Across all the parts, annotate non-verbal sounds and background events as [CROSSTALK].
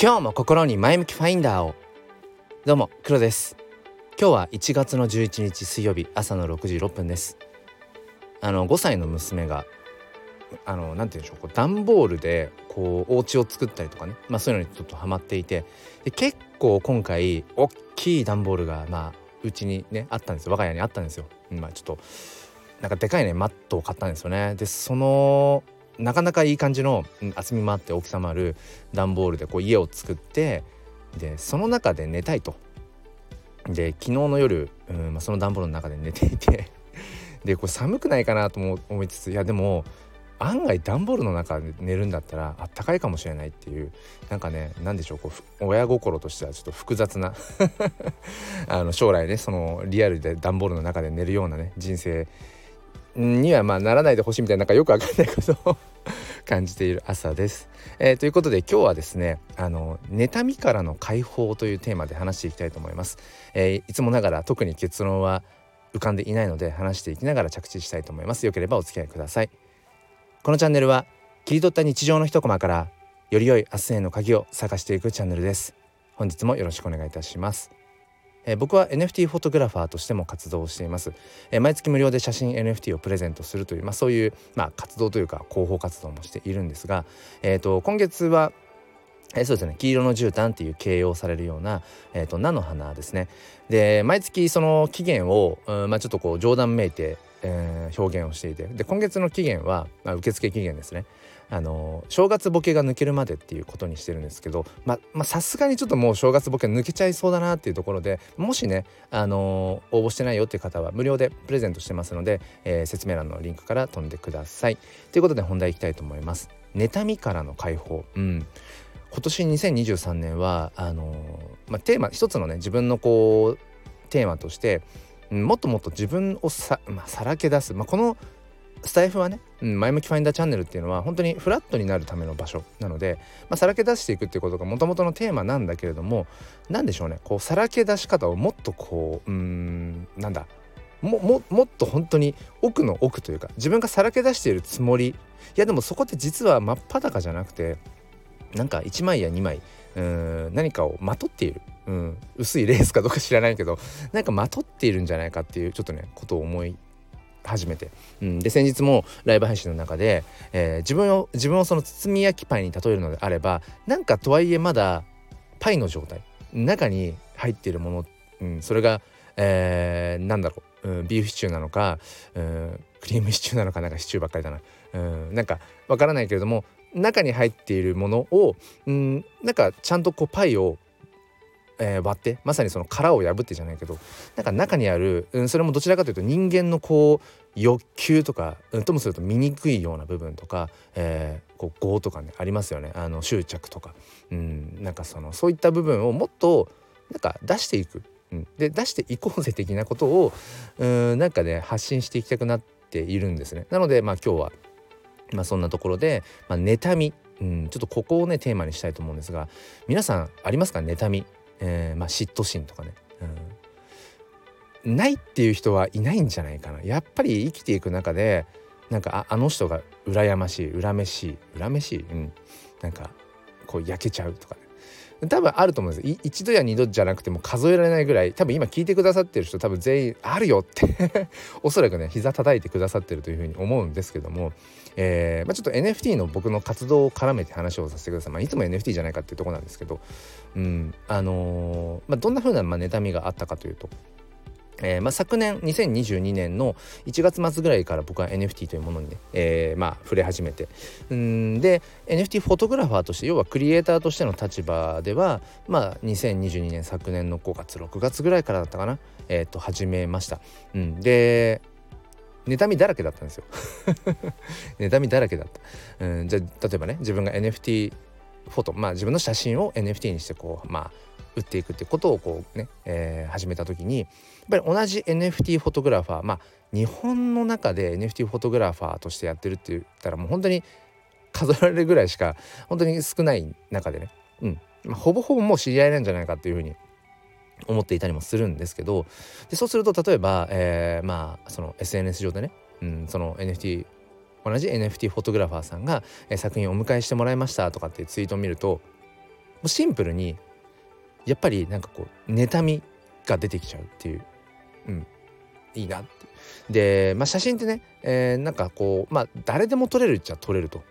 今日も心に前向きファインダーを。どうも黒です。今日は1月の11日水曜日朝の6時6分です。あの5歳の娘があのなんて言うんでしょうこう段ボールでこうお家を作ったりとかね。まあそういうのにちょっとハマっていて。で結構今回大きい段ボールがまあうちにねあったんですよ。我が家にあったんですよ。まあちょっとなんかでかいねマットを買ったんですよね。でそのなかなかいい感じの厚みもあって大きさもある段ボールでこう家を作ってでその中で寝たいと。で昨日の夜、うんまあ、その段ボールの中で寝ていて [LAUGHS] でこれ寒くないかなとも思いつついやでも案外段ボールの中で寝るんだったらあったかいかもしれないっていうなんかね何でしょうこう親心としてはちょっと複雑な [LAUGHS] あの将来ねそのリアルで段ボールの中で寝るようなね人生にはまあならないでほしいみたいななんかよくわかんないことを感じている朝です、えー、ということで今日はですねあの妬みからの解放というテーマで話していきたいと思います、えー、いつもながら特に結論は浮かんでいないので話していきながら着地したいと思います。よければお付き合いください。このチャンネルは切り取った日常の一コマからより良い明日への鍵を探していくチャンネルです。本日もよろしくお願いいたします。えー、僕は NFT フォトグラファーとしても活動しています、えー、毎月無料で写真 NFT をプレゼントするという、まあ、そういう、まあ、活動というか広報活動もしているんですが、えーと、今月はえ、そうですね黄色の絨毯っていう形容されるような、えーと、菜の花ですね。で毎月その期限を、うんまあ、ちょっとこう冗談めいて、えー、表現をしていてで今月の期限は、まあ、受付期限ですね。あの正月ボケが抜けるまでっていうことにしてるんですけどさすがにちょっともう正月ボケ抜けちゃいそうだなっていうところでもしねあの応募してないよっていう方は無料でプレゼントしてますので、えー、説明欄のリンクから飛んでください。ということで本題いきたいと思います。妬みからの解放。うん。今年2023年はあのまあ、テーマ一つのね自分のこうテーマとしてもっともっと自分をさ,、まあ、さらけ出す、まあ、このスタイフはね、うん、前向きファインダーチャンネルっていうのは本当にフラットになるための場所なので、まあ、さらけ出していくっていうことがもともとのテーマなんだけれども何でしょうねこうさらけ出し方をもっとこううんなんだもももっと本当に奥の奥というか自分がさらけ出しているつもりいやでもそこって実は真っ裸じゃなくてなんか1枚や2枚うん何かをまとっている、うん、薄いレースかどうか知らないけどなんかまとっているんじゃないかっていうちょっとねことを思い初めて、うん、で先日もライブ配信の中で、えー、自分を自分をその包み焼きパイに例えるのであればなんかとはいえまだパイの状態。中に入っているもの、うん、それが、えー、なんだろう、うん、ビーフシチューなのか、うん、クリームシチューなのかなんかシチューばっかりだな、うん、なんかわからないけれども中に入っているものを、うん、なんかちゃんとこうパイをえー、割ってまさにその殻を破ってじゃないけどなんか中にある、うん、それもどちらかというと人間のこう欲求とか、うん、ともすると醜いような部分とか、えー、こう業とかねありますよね。あの執着とか、うん、なんかそのそういった部分をもっとなんか出していく、うん、で出していこうぜ的なことをうんなんかね発信していきたくなっているんですね。なのでまあ今日は、まあ、そんなところで、まあ、妬み。うん、ちょっとここをねテーマにしたいと思うんですが皆さんありますか？妬み。えー、まあ、嫉妬心とかね、うん、ないっていう人はいないんじゃないかな。やっぱり生きていく中でなんかああの人が羨ましい恨めしい恨めしい、うん、なんかこう焼けちゃうとかね。多分あると思うんです。一度や二度じゃなくても数えられないぐらい多分今聞いてくださってる人多分全員あるよって [LAUGHS] おそらくね膝叩いてくださってるというふうに思うんですけども、えーまあ、ちょっと NFT の僕の活動を絡めて話をさせてください、まあ、いつも NFT じゃないかっていうとこなんですけど、うんあのー、まあ、どんなふうなま妬みがあったかというとえーまあ、昨年2022年の1月末ぐらいから僕は NFT というものにね、えー、まあ触れ始めてんで NFT フォトグラファーとして要はクリエイターとしての立場ではまあ2022年昨年の5月6月ぐらいからだったかな、えー、と始めました。うん、で妬みだらけだったんですよ [LAUGHS] 妬みだらけだった。うん、じゃ例えばね自分が NFT フォトまあ自分の写真を NFT にしてこうまあ売っていくってことをこうね、えー、始めた時にやっぱり同じ NFT フォトグラファーまあ日本の中で NFT フォトグラファーとしてやってるって言ったらもう本当に数えられるぐらいしか本当に少ない中でね、うん。まあ、ほぼほぼもう知り合いなんじゃないかっていうふうに思っていたりもするんですけどでそうすると例えば、えー、まあその SNS 上でね、うん、その NFT 同じ NFT フォトグラファーさんが、えー、作品をお迎えしてもらいましたとかっていうツイートを見るとうシンプルにやっぱりなんかこう妬みが出てきちゃうっていう、うん、いいなって。で、まあ、写真ってね、えー、なんかこうまあ誰でも撮れるっちゃ撮れると、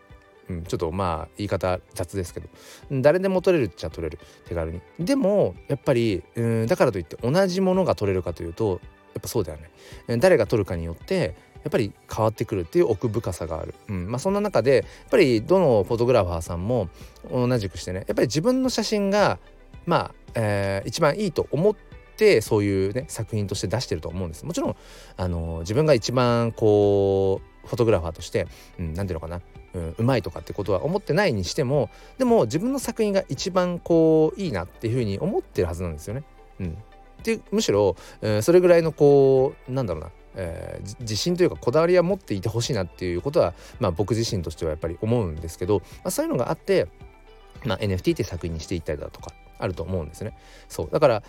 うん、ちょっとまあ言い方雑ですけど。誰でも撮れるっちゃ撮れる。手軽に。でもやっぱりうんだからといって同じものが撮れるかというとやっぱそうだよね。誰が撮るかによってやっぱり変わってくるっていう奥深さがある、うんまあ、そんな中でやっぱりどのフォトグラファーさんも同じくしてねやっぱり自分の写真がまあ、えー、一番いいと思ってそういうね作品として出してると思うんですもちろんあの自分が一番こうフォトグラファーとして何、うん、て言うのかなうん、うまいとかってことは思ってないにしてもでも自分の作品が一番こういいなっていうふうに思ってるはずなんですよね。うん、でむしろ、えー、それぐらいのこうなんだろうなえー、自信というかこだわりは持っていてほしいなっていうことは、まあ、僕自身としてはやっぱり思うんですけど、まあ、そういうのがあって、まあ、NFT って作品にしていったりだとかあると思うんですね。そう。だからやっ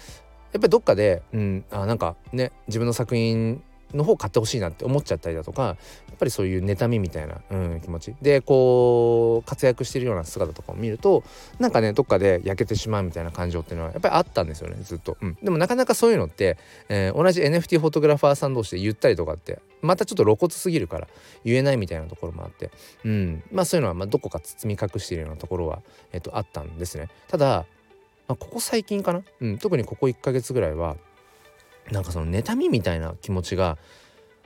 ぱりどっかで、うん、あなんかね自分の作品の方買ってほしいなって思っちゃったりだとかやっぱりそういう妬みみたいな、うん、気持ち。でこう活躍してるような姿とかを見るとなんかねどっかで焼けてしまうみたいな感情っていうのはやっぱりあったんですよねずっと、うん、でもなかなかそういうのって、えー、同じ NFT フォトグラファーさん同士で言ったりとかってまたちょっと露骨すぎるから言えないみたいなところもあって、うん、まあそういうのはまどこか包み隠しているようなところは、えー、とあったんですね。ただ、まあ、ここ最近かな、うん、特にここ1ヶ月ぐらいはなんかその妬みみたいな気持ちが、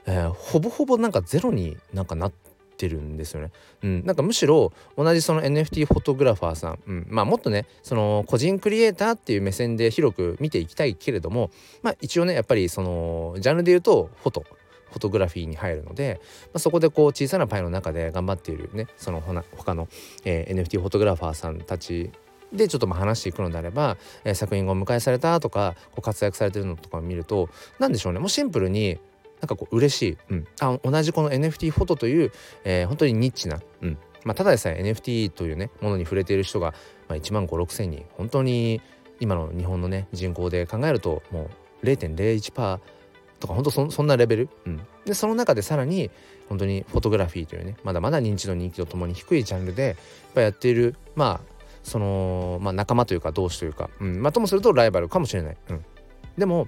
えー、ほぼほぼなんかゼロになんかなってるんですよね。うん、なんかむしろ同じその NFT フォトグラファーさん、うん、まあもっとねその個人クリエイターっていう目線で広く見ていきたいけれどもまあ一応ねやっぱりそのジャンルで言うとフォト。フォトグラフィーに入るので、まあ、そこでこう小さなパイの中で頑張っているねその他の、えー、NFT フォトグラファーさんたちでちょっとまあ話していくのであれば、えー、作品がお迎えされたとかこう活躍されてるのとかを見ると何でしょうね。もうシンプルになんかこう嬉しい、うん、あ同じこの NFT フォトという、えー、本当にニッチな、うん。まあ、ただでさえ NFT というねものに触れている人が、まあ、1万5 6千人。本当に今の日本のね人口で考えるともう0.01%とか本当そそんなレベル、うん、でその中でさらに本当にフォトグラフィーというねまだまだ認知度人気とともに低いジャンルでやっぱやっているまあその、まあ、仲間というか同志というか、うん。まあ、ともするとライバルかもしれない。うん、でも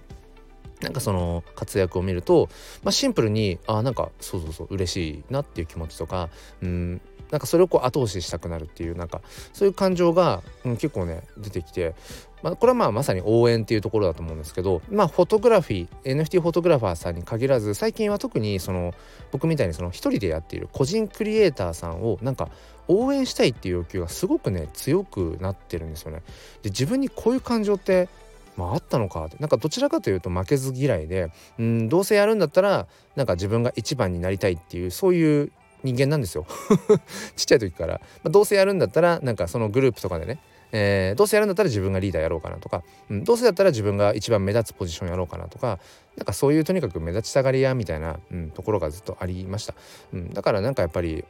なんかその活躍を見ると、まあ、シンプルにあなんかそうそうそう嬉しいなっていう気持ちとか、うん、なんかそれをこう後押ししたくなるっていうなんかそういう感情が、うん、結構ね出てきて、まあ、これはまあまさに応援っていうところだと思うんですけどまあフォトグラフィー NFT フォトグラファーさんに限らず最近は特にその僕みたいにその一人でやっている個人クリエイターさんをなんか応援したいっていう欲求がすごくね強くなってるんですよね。で自分にこういう感情ってまあ、あったのかって。なんかどちらかというと負けず嫌いでうんどうせやるんだったらなんか自分が一番になりたいっていうそういう人間なんですよ。[LAUGHS] ちっちゃい時から、まあ、どうせやるんだったらなんかそのグループとかでね、えー、どうせやるんだったら自分がリーダーやろうかなとか、うん、どうせだったら自分が一番目立つポジションやろうかなとかなんかそういうとにかく目立ちたがり屋みたいな、うん、ところがずっとありました、うん、だからなんかやっぱり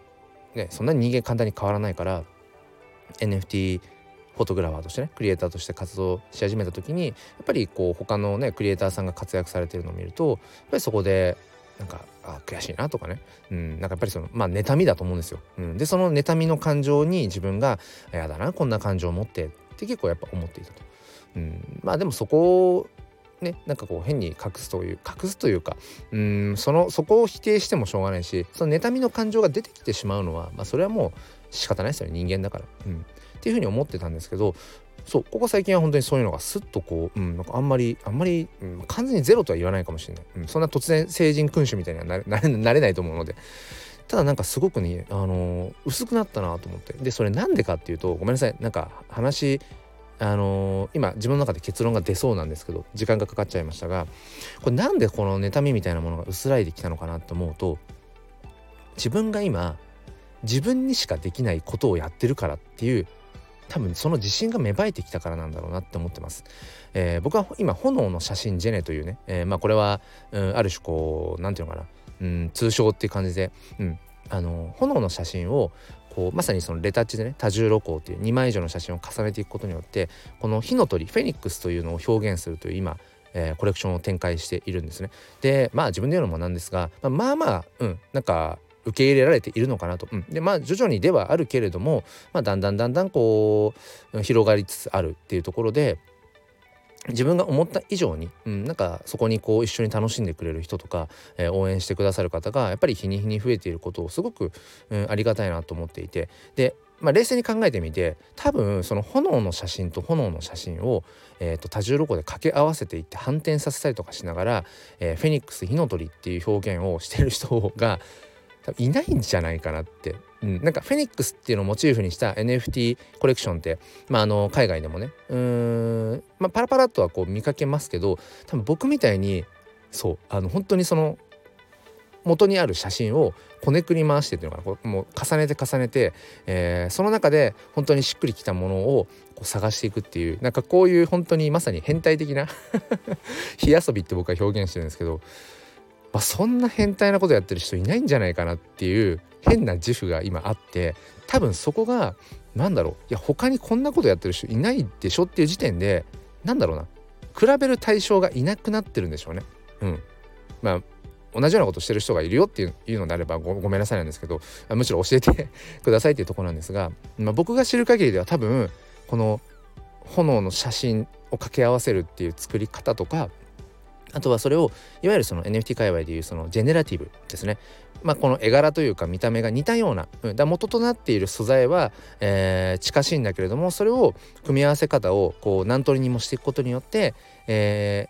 ねそんなに人間簡単に変わらないから NFT フォトグラファーとしてねクリエイターとして活動し始めた時にやっぱりこう他のねクリエイターさんが活躍されてるのを見るとやっぱりそこでなんかあ悔しいなとかね、うん、なんかやっぱりそのまあ妬みだと思うんですよ。うん、でその妬みの感情に自分が「やだなこんな感情を持って」って結構やっぱ思っていたと。うん、まあでもそこねなんかこう変に隠すという隠すというかうんそのそこを否定してもしょうがないしその妬みの感情が出てきてしまうのは、まあ、それはもう仕方ないですよね人間だから。うん、っていうふうに思ってたんですけどそうここ最近は本当にそういうのがスッとこう、うん、なんかあんまりあんまり、うん、完全にゼロとは言わないかもしれない、うん、そんな突然成人君主みたいにはなれなれないと思うので。ただなんかすごくね、あのー、薄くなったなと思って。でそれなんでかっていうとごめんなさい。なんか話あのー、今自分の中で結論が出そうなんですけど時間がかかっちゃいましたがこれなんでこの妬みみたいなものが薄らいできたのかなと思うと自分が今自分にしかできないことをやってるからっていう多分その自信が芽生えてきたからなんだろうなって思ってます。えー、僕は今炎の写真ジェネというね、えー、まあこれは、うん、ある種こう何て言うのかな、うん、通称っていう感じで、うん、あの炎の写真をこうまさにそのレタッチでね多重露光という2枚以上の写真を重ねていくことによってこの火の鳥フェニックスというのを表現するという今えー、コレクションを展開しているんですね。でまあ自分で言うのもなんですが、まあ、まあまあうんなんか受け入れられているのかなと。うん、でまあ徐々にではあるけれども、まあ、だんだんだんだんこう広がりつつあるっていうところで自分が思った以上に、うん、なんかそこにこう一緒に楽しんでくれる人とか、えー、応援してくださる方がやっぱり日に日に増えていることをすごく、うん、ありがたいなと思っていて。で、まあ、冷静に考えてみて多分その炎の写真と炎の写真を、えー、と多重ロゴで掛け合わせていって反転させたりとかしながら、えー、フェニックス火の鳥っていう表現をしてる人が多分いないんじゃないかなってうん、なんかフェニックスっていうのをモチーフにした NFT コレクションって、まあ、あの海外でもね。うん、まあ、パラパラとはこう見かけますけど多分僕みたいにそうあの本当にその元にある写真をこねくり回してっていうのかな。こうもう重ねて重ねて、えー、その中で本当にしっくりきたものをこう探していくっていう。なんかこういう本当にまさに変態的な [LAUGHS] 火遊びって僕は表現してるんですけど、まあ、そんな変態なことやってる人いないんじゃないかなっていう変な自負が今あって多分そこが何だろういや他にこんなことやってる人いないでしょっていう時点でなんだろうな比べる対象がいなくなってるんでしょうね。うん、まあ同じようなことしてる人がいるよっていうのであればごめんなさいなんですけどむしろ教えて [LAUGHS] くださいっていうとこなんですが、まあ、僕が知る限りでは多分この炎の写真を掛け合わせるっていう作り方とかあとはそれをいわゆるその NFT 界隈でいうそのジェネラティブですね。まあ、この絵柄というか見た目が似たような、うん、だ元となっている素材は、えー、近しいんだけれどもそれを組み合わせ方をこう何通りにもしていくことによって、え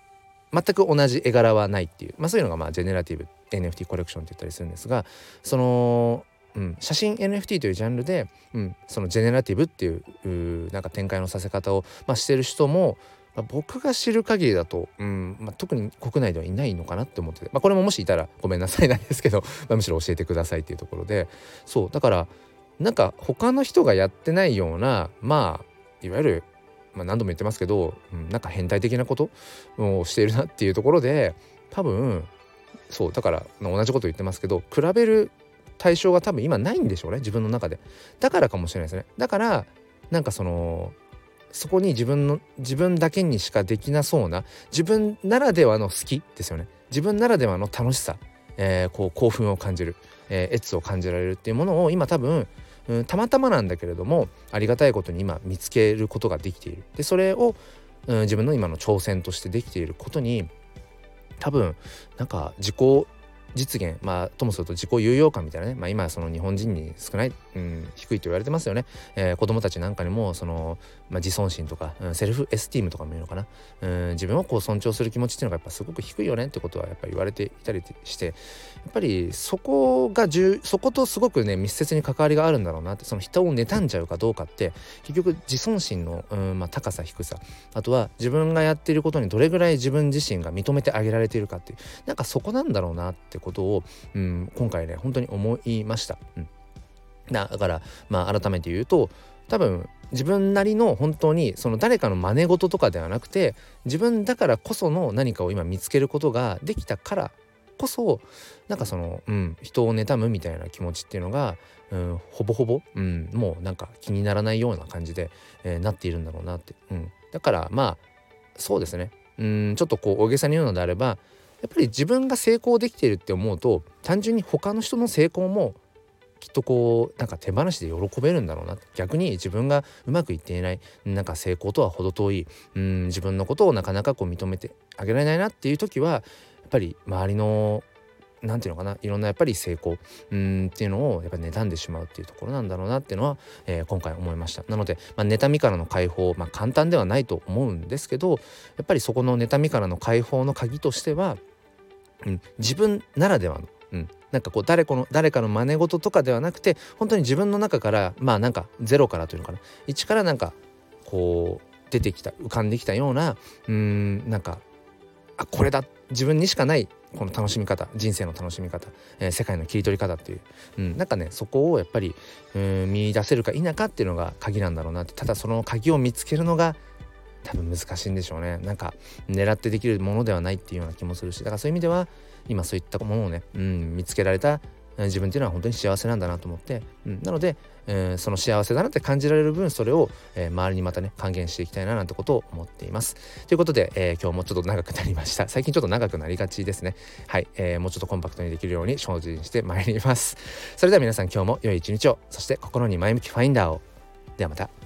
ー、全く同じ絵柄はないっていう、まあ、そういうのがまあジェネラティブ NFT コレクションって言ったりするんですがそのうん、写真 NFT というジャンルで、うん、そのジェネラティブっていうなんか展開のさせ方を、まあ、してる人もまあ、僕が知る限りだと、うんまあ、特に国内ではいないのかなって思ってて、まあ、これももしいたらごめんなさいなんですけど、[LAUGHS] まあ、むしろ教えてくださいっていうところでそうだからなんか他の人がやってないようなまあいわゆる、まあ、何度も言ってますけど、うん、なんか変態的なことをしているなっていうところで多分そうだから同じこと言ってますけど比べる対象が多分今ないんでしょうね自分の中で。だからかもしれないですね。だからなんかそのそこに自分の自分だけにしかできなそうな自分ならではの好きですよね。自分ならではの楽しさ、えー、こう興奮を感じる、えー、エツを感じられるっていうものを今多分、うん、たまたまなんだけれどもありがたいことに今見つけることができている。でそれを、うん、自分の今の挑戦としてできていることに多分なんか自己実現。まあともすると自己有用感みたいなね、まあ、今その日本人に少ない、うん、低いと言われてますよね、えー、子供たちなんかにもその、まあ、自尊心とか、うん、セルフエスティームとかも言うのかな、うん、自分をこう尊重する気持ちっていうのがやっぱすごく低いよねってことはやっぱり言われていたりしてやっぱりそこがそことすごくね密接に関わりがあるんだろうなってその人を妬んじゃうかどうかって結局自尊心の、うんまあ、高さ低さ。あとは自分がやっていることにどれぐらい自分自身が認めてあげられているかっていう。なんかそこなんだろうなってことを、うん、今回ね本当に思いました。うん、だからまあ改めて言うと多分自分なりの本当にその誰かの真似事とかではなくて自分だからこその何かを今見つけることができたからこそなんかその、うん、人を妬むみたいな気持ちっていうのが、うん、ほぼほぼ、うん、もうなんか気にならないような感じで、えー、なっているんだろうなって、うん、だからまあそうですね。うんちょっとこう大げさに言うのであればやっぱり自分が成功できているって思うと単純に他の人の成功もきっとこうなんか手放しで喜べるんだろうな。逆に自分がうまくいっていないなんか成功とは程遠いうん自分のことをなかなかこう認めてあげられないなっていう時はやっぱり周りの何て言うのかないろんなやっぱり成功うんっていうのをやっぱ妬んでしまうっていうところなんだろうなっていうのは、えー、今回思いました。なので、まあ、妬みからの解放、まあ、簡単ではないと思うんですけどやっぱりそこの妬みからの解放の鍵としてはうん、自分ならではの、うん、なんかこう誰かの誰かの真似事とかではなくて本当に自分の中からまあなんかゼロからというのかな。一からなんかこう出てきた浮かんできたようなうんなんかあこれだ。自分にしかないこの楽しみ方人生の楽しみ方、えー、世界の切り取り方っていう、うん、なんかねそこをやっぱりうん見出せるか否かっていうのが鍵なんだろうなって。ただその鍵を見つけるのが多分難しいんでしょうね。なんか狙ってできるものではないっていうような気もするし。だからそういう意味では今そういったものをね、うん、見つけられた自分っていうのは本当に幸せなんだなと思って、うん、なので、えー、その幸せだなって感じられる分それを、えー、周りにまたね還元していきたいななんてことを思っています。ということで、えー、今日もちょっと長くなりました。[LAUGHS] 最近ちょっと長くなりがちですね。はい、えー、もうちょっとコンパクトにできるように精進してまいります。それでは皆さん今日も良い一日を。そして心に前向きファインダーを。ではまた。